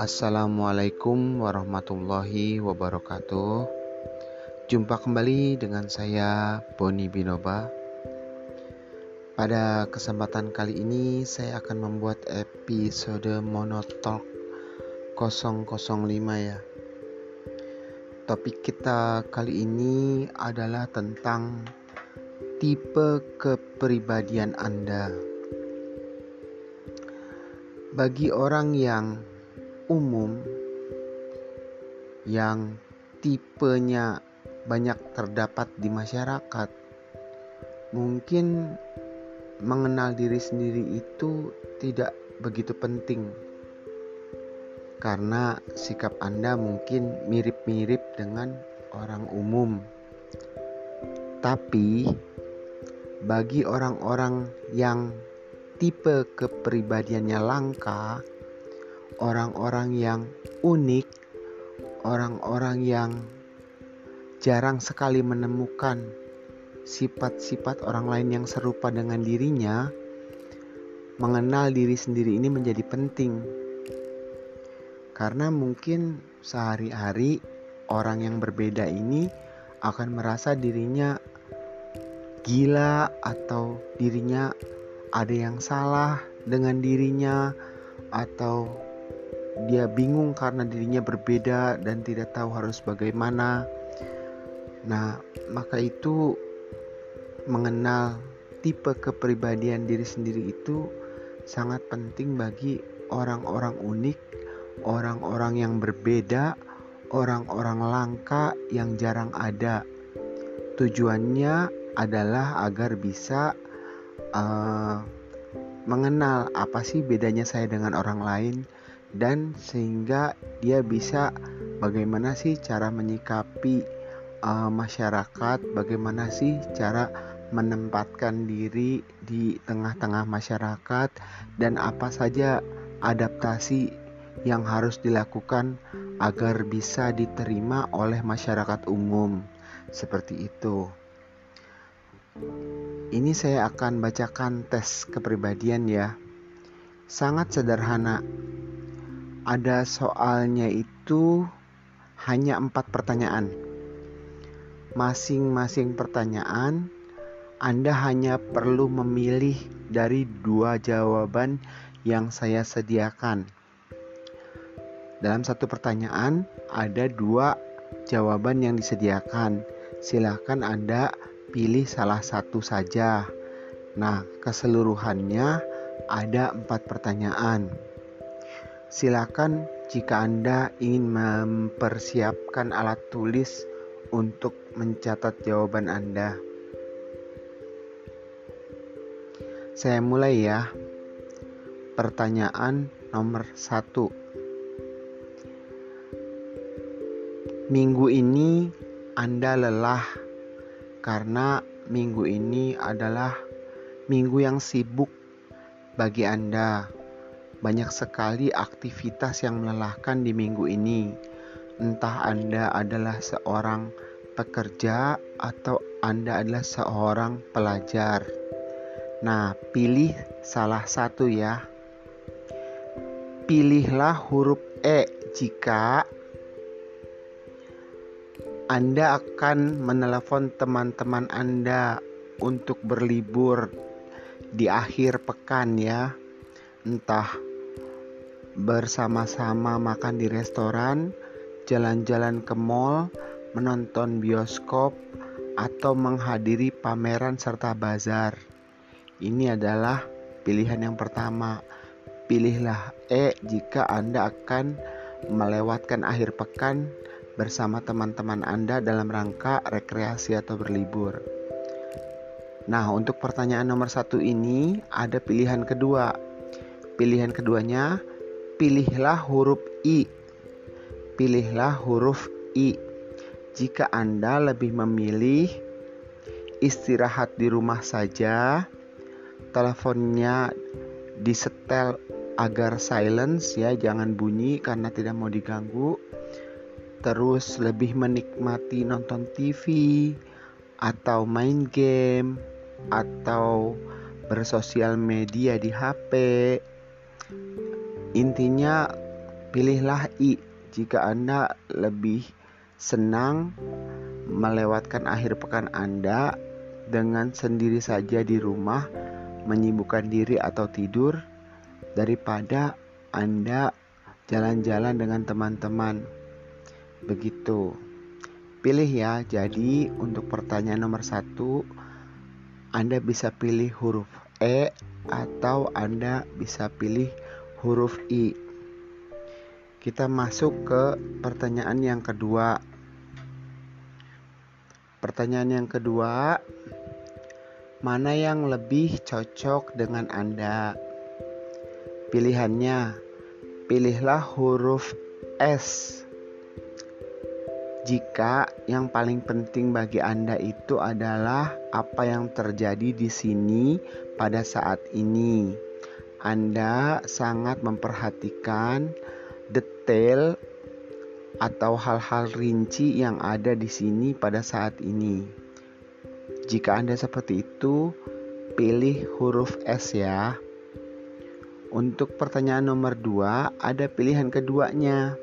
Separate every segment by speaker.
Speaker 1: Assalamualaikum warahmatullahi wabarakatuh. Jumpa kembali dengan saya Boni Binoba. Pada kesempatan kali ini saya akan membuat episode monotalk 005 ya. Topik kita kali ini adalah tentang tipe kepribadian Anda. Bagi orang yang umum yang tipenya banyak terdapat di masyarakat, mungkin mengenal diri sendiri itu tidak begitu penting karena sikap Anda mungkin mirip-mirip dengan orang umum. Tapi bagi orang-orang yang tipe kepribadiannya langka, orang-orang yang unik, orang-orang yang jarang sekali menemukan sifat-sifat orang lain yang serupa dengan dirinya, mengenal diri sendiri ini menjadi penting. Karena mungkin sehari-hari orang yang berbeda ini akan merasa dirinya gila atau dirinya ada yang salah dengan dirinya atau dia bingung karena dirinya berbeda dan tidak tahu harus bagaimana. Nah, maka itu mengenal tipe kepribadian diri sendiri itu sangat penting bagi orang-orang unik, orang-orang yang berbeda, orang-orang langka yang jarang ada. Tujuannya adalah agar bisa uh, mengenal apa sih bedanya saya dengan orang lain dan sehingga dia bisa bagaimana sih cara menyikapi uh, masyarakat, bagaimana sih cara menempatkan diri di tengah-tengah masyarakat dan apa saja adaptasi yang harus dilakukan agar bisa diterima oleh masyarakat umum. Seperti itu. Ini saya akan bacakan tes kepribadian ya. Sangat sederhana ada soalnya itu hanya empat pertanyaan. Masing-masing pertanyaan Anda hanya perlu memilih dari dua jawaban yang saya sediakan. Dalam satu pertanyaan ada dua jawaban yang disediakan. Silahkan Anda pilih salah satu saja. Nah, keseluruhannya ada empat pertanyaan. Silakan jika Anda ingin mempersiapkan alat tulis untuk mencatat jawaban Anda. Saya mulai ya. Pertanyaan nomor satu. Minggu ini Anda lelah karena minggu ini adalah minggu yang sibuk bagi Anda banyak sekali aktivitas yang melelahkan di minggu ini. Entah Anda adalah seorang pekerja atau Anda adalah seorang pelajar. Nah, pilih salah satu ya. Pilihlah huruf E jika Anda akan menelepon teman-teman Anda untuk berlibur di akhir pekan ya. Entah bersama-sama makan di restoran, jalan-jalan ke mall, menonton bioskop, atau menghadiri pameran serta bazar. Ini adalah pilihan yang pertama. Pilihlah E jika Anda akan melewatkan akhir pekan bersama teman-teman Anda dalam rangka rekreasi atau berlibur. Nah, untuk pertanyaan nomor satu ini ada pilihan kedua. Pilihan keduanya pilihlah huruf I. Pilihlah huruf I. Jika Anda lebih memilih istirahat di rumah saja, teleponnya disetel agar silence ya, jangan bunyi karena tidak mau diganggu. Terus lebih menikmati nonton TV atau main game atau bersosial media di HP Intinya pilihlah I jika Anda lebih senang melewatkan akhir pekan Anda dengan sendiri saja di rumah, menyibukkan diri atau tidur, daripada Anda jalan-jalan dengan teman-teman. Begitu. Pilih ya. Jadi untuk pertanyaan nomor satu, Anda bisa pilih huruf E atau Anda bisa pilih huruf I. Kita masuk ke pertanyaan yang kedua. Pertanyaan yang kedua, mana yang lebih cocok dengan Anda? Pilihannya, pilihlah huruf S. Jika yang paling penting bagi Anda itu adalah apa yang terjadi di sini pada saat ini, Anda sangat memperhatikan detail atau hal-hal rinci yang ada di sini pada saat ini. Jika Anda seperti itu, pilih huruf S ya. Untuk pertanyaan nomor dua, ada pilihan keduanya.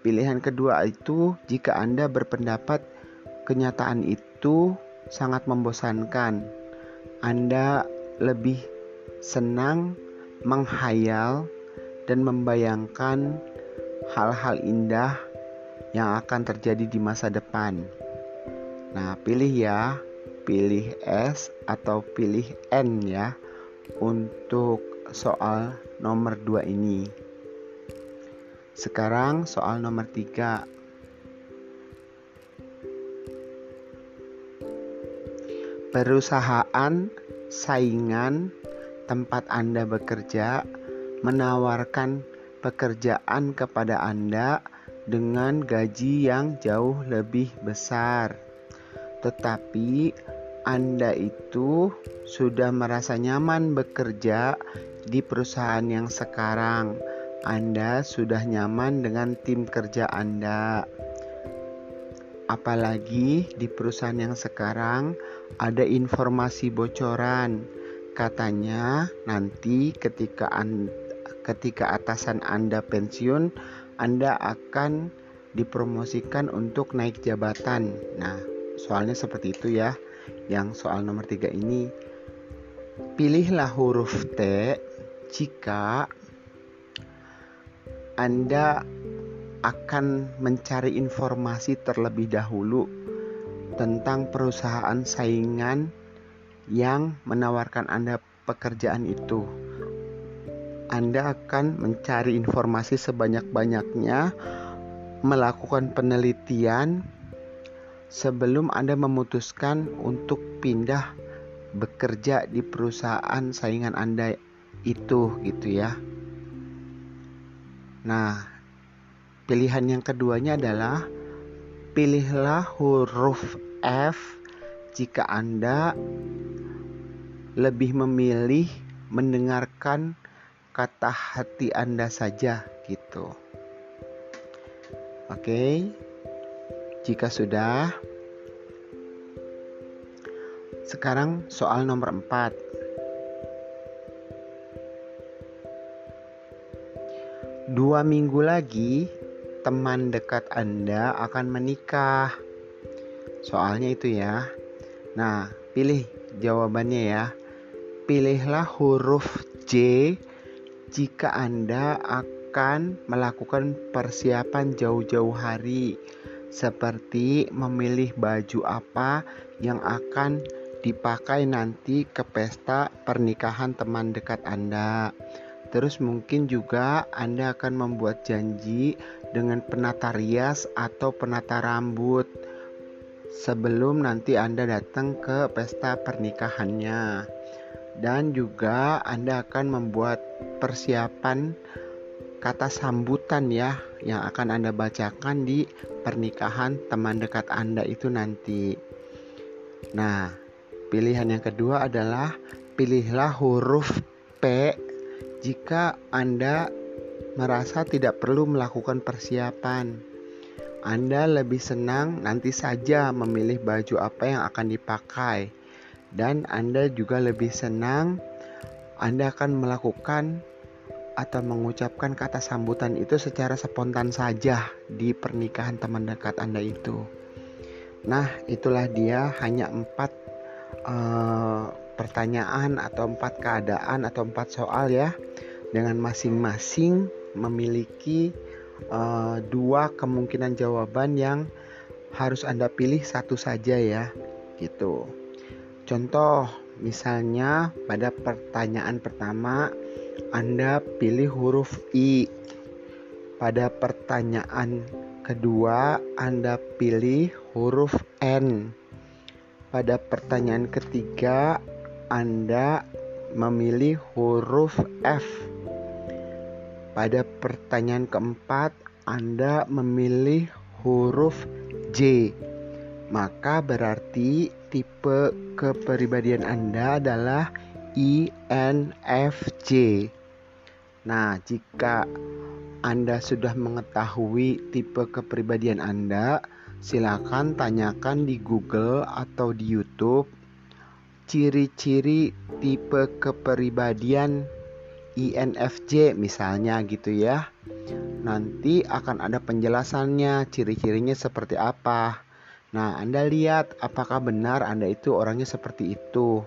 Speaker 1: Pilihan kedua itu jika Anda berpendapat kenyataan itu sangat membosankan. Anda lebih senang menghayal dan membayangkan hal-hal indah yang akan terjadi di masa depan. Nah, pilih ya, pilih S atau pilih N ya untuk soal nomor 2 ini. Sekarang soal nomor 3. Perusahaan saingan tempat Anda bekerja menawarkan pekerjaan kepada Anda dengan gaji yang jauh lebih besar. Tetapi Anda itu sudah merasa nyaman bekerja di perusahaan yang sekarang. Anda sudah nyaman dengan tim kerja Anda. Apalagi di perusahaan yang sekarang ada informasi bocoran. Katanya nanti ketika anda, ketika atasan Anda pensiun, Anda akan dipromosikan untuk naik jabatan. Nah, soalnya seperti itu ya. Yang soal nomor tiga ini pilihlah huruf T jika Anda akan mencari informasi terlebih dahulu tentang perusahaan saingan yang menawarkan Anda pekerjaan itu. Anda akan mencari informasi sebanyak-banyaknya, melakukan penelitian sebelum Anda memutuskan untuk pindah bekerja di perusahaan saingan Anda itu gitu ya. Nah, pilihan yang keduanya adalah pilihlah huruf F jika Anda lebih memilih mendengarkan kata hati Anda saja gitu. Oke. Jika sudah sekarang soal nomor 4. Dua minggu lagi, teman dekat Anda akan menikah. Soalnya itu ya. Nah, pilih jawabannya ya. Pilihlah huruf J jika Anda akan melakukan persiapan jauh-jauh hari, seperti memilih baju apa yang akan dipakai nanti ke pesta pernikahan teman dekat Anda Terus mungkin juga Anda akan membuat janji dengan penata rias atau penata rambut sebelum nanti Anda datang ke pesta pernikahannya. Dan juga Anda akan membuat persiapan kata sambutan ya yang akan Anda bacakan di pernikahan teman dekat Anda itu nanti. Nah, pilihan yang kedua adalah pilihlah huruf P jika Anda merasa tidak perlu melakukan persiapan, Anda lebih senang nanti saja memilih baju apa yang akan dipakai, dan Anda juga lebih senang Anda akan melakukan atau mengucapkan kata sambutan itu secara spontan saja di pernikahan teman dekat Anda itu. Nah, itulah dia hanya empat uh, pertanyaan atau empat keadaan atau empat soal ya, dengan masing-masing memiliki uh, dua kemungkinan jawaban yang harus Anda pilih satu saja ya, gitu. Contoh, misalnya pada pertanyaan pertama anda pilih huruf I. Pada pertanyaan kedua, Anda pilih huruf N. Pada pertanyaan ketiga, Anda memilih huruf F. Pada pertanyaan keempat, Anda memilih huruf J. Maka berarti tipe kepribadian Anda adalah INFJ. Nah, jika Anda sudah mengetahui tipe kepribadian Anda, silakan tanyakan di Google atau di YouTube ciri-ciri tipe kepribadian INFJ misalnya gitu ya. Nanti akan ada penjelasannya ciri-cirinya seperti apa. Nah, Anda lihat apakah benar Anda itu orangnya seperti itu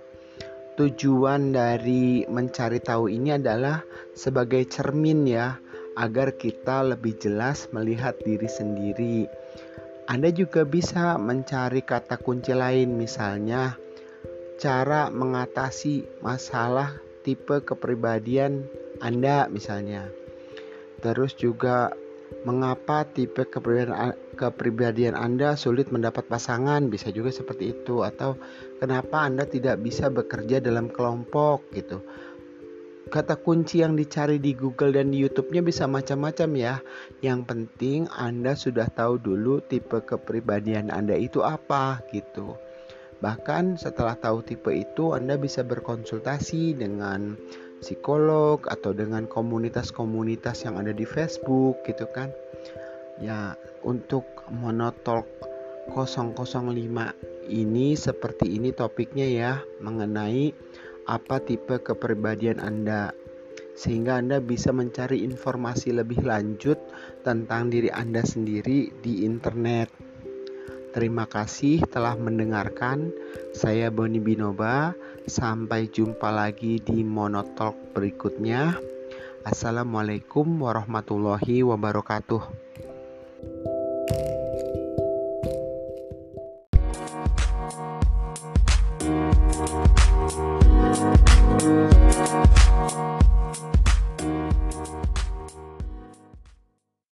Speaker 1: tujuan dari mencari tahu ini adalah sebagai cermin ya, agar kita lebih jelas melihat diri sendiri. Anda juga bisa mencari kata kunci lain misalnya cara mengatasi masalah tipe kepribadian Anda misalnya. Terus juga mengapa tipe kepribadian kepribadian Anda sulit mendapat pasangan bisa juga seperti itu atau kenapa Anda tidak bisa bekerja dalam kelompok gitu kata kunci yang dicari di Google dan di YouTube-nya bisa macam-macam ya. Yang penting Anda sudah tahu dulu tipe kepribadian Anda itu apa gitu. Bahkan setelah tahu tipe itu Anda bisa berkonsultasi dengan psikolog atau dengan komunitas-komunitas yang ada di Facebook gitu kan. Ya, untuk monotalk 005 ini seperti ini topiknya ya mengenai apa tipe kepribadian Anda sehingga Anda bisa mencari informasi lebih lanjut tentang diri Anda sendiri di internet. Terima kasih telah mendengarkan. Saya Boni Binoba. Sampai jumpa lagi di Monotalk berikutnya. Assalamualaikum warahmatullahi wabarakatuh.